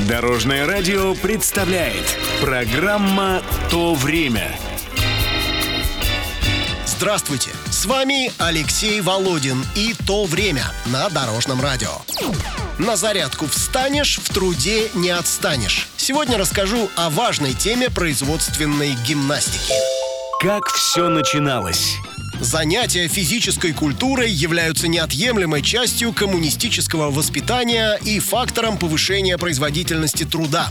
Дорожное радио представляет программа «То время». Здравствуйте! С вами Алексей Володин и «То время» на Дорожном радио. На зарядку встанешь, в труде не отстанешь. Сегодня расскажу о важной теме производственной гимнастики. Как все начиналось? Занятия физической культурой являются неотъемлемой частью коммунистического воспитания и фактором повышения производительности труда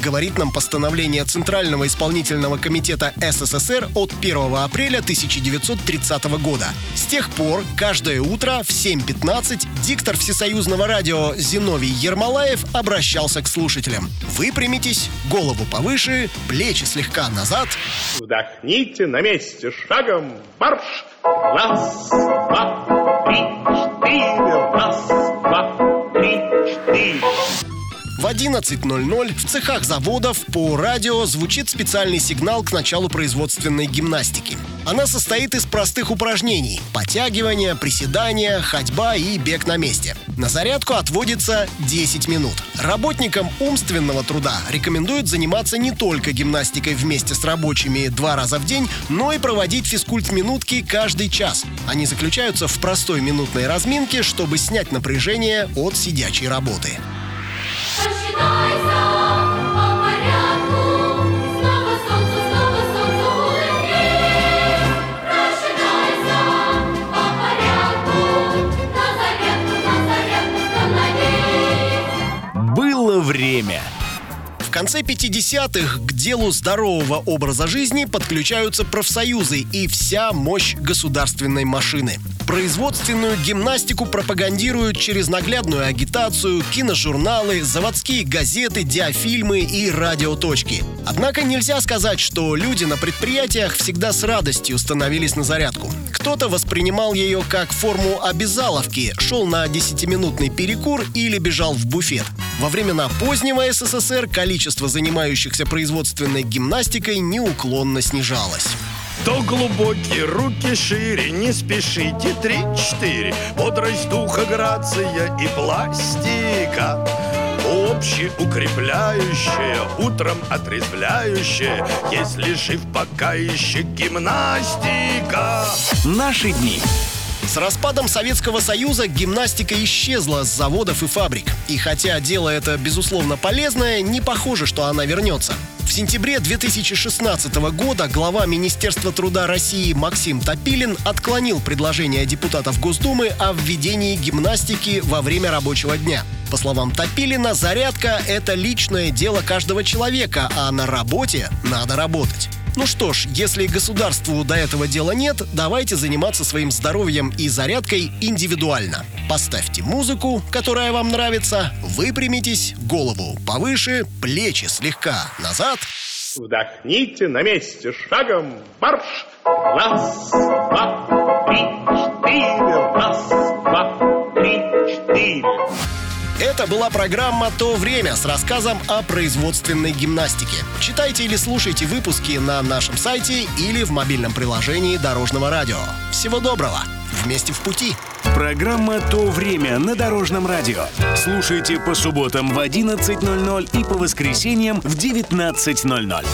говорит нам постановление Центрального исполнительного комитета СССР от 1 апреля 1930 года. С тех пор каждое утро в 7.15 диктор всесоюзного радио Зиновий Ермолаев обращался к слушателям. Выпрямитесь, голову повыше, плечи слегка назад. Вдохните на месте шагом марш. Раз, два, три, четыре. Раз, два, три, четыре. В 11.00 в цехах заводов по радио звучит специальный сигнал к началу производственной гимнастики. Она состоит из простых упражнений – подтягивания, приседания, ходьба и бег на месте. На зарядку отводится 10 минут. Работникам умственного труда рекомендуют заниматься не только гимнастикой вместе с рабочими два раза в день, но и проводить физкульт-минутки каждый час. Они заключаются в простой минутной разминке, чтобы снять напряжение от сидячей работы. Посчитайся время. В конце 50-х к делу здорового образа жизни подключаются профсоюзы и вся мощь государственной машины. Производственную гимнастику пропагандируют через наглядную агитацию, киножурналы, заводские газеты, диафильмы и радиоточки. Однако нельзя сказать, что люди на предприятиях всегда с радостью становились на зарядку. Кто-то воспринимал ее как форму обязаловки, шел на 10-минутный перекур или бежал в буфет. Во времена позднего СССР количество занимающихся производственной гимнастикой неуклонно снижалось. То глубокие руки шире, не спешите, три-четыре Бодрость духа, грация и пластика Общеукрепляющая, утром отрезвляющая Если жив пока еще гимнастика Наши дни. С распадом Советского Союза гимнастика исчезла с заводов и фабрик. И хотя дело это, безусловно, полезное, не похоже, что она вернется. В сентябре 2016 года глава Министерства труда России Максим Топилин отклонил предложение депутатов Госдумы о введении гимнастики во время рабочего дня. По словам Топилина, зарядка – это личное дело каждого человека, а на работе надо работать. Ну что ж, если государству до этого дела нет, давайте заниматься своим здоровьем и зарядкой индивидуально. Поставьте музыку, которая вам нравится, выпрямитесь, голову повыше, плечи слегка назад. Вдохните на месте шагом марш. Раз, два, Это была программа «То время» с рассказом о производственной гимнастике. Читайте или слушайте выпуски на нашем сайте или в мобильном приложении Дорожного радио. Всего доброго! Вместе в пути! Программа «То время» на Дорожном радио. Слушайте по субботам в 11.00 и по воскресеньям в 19.00.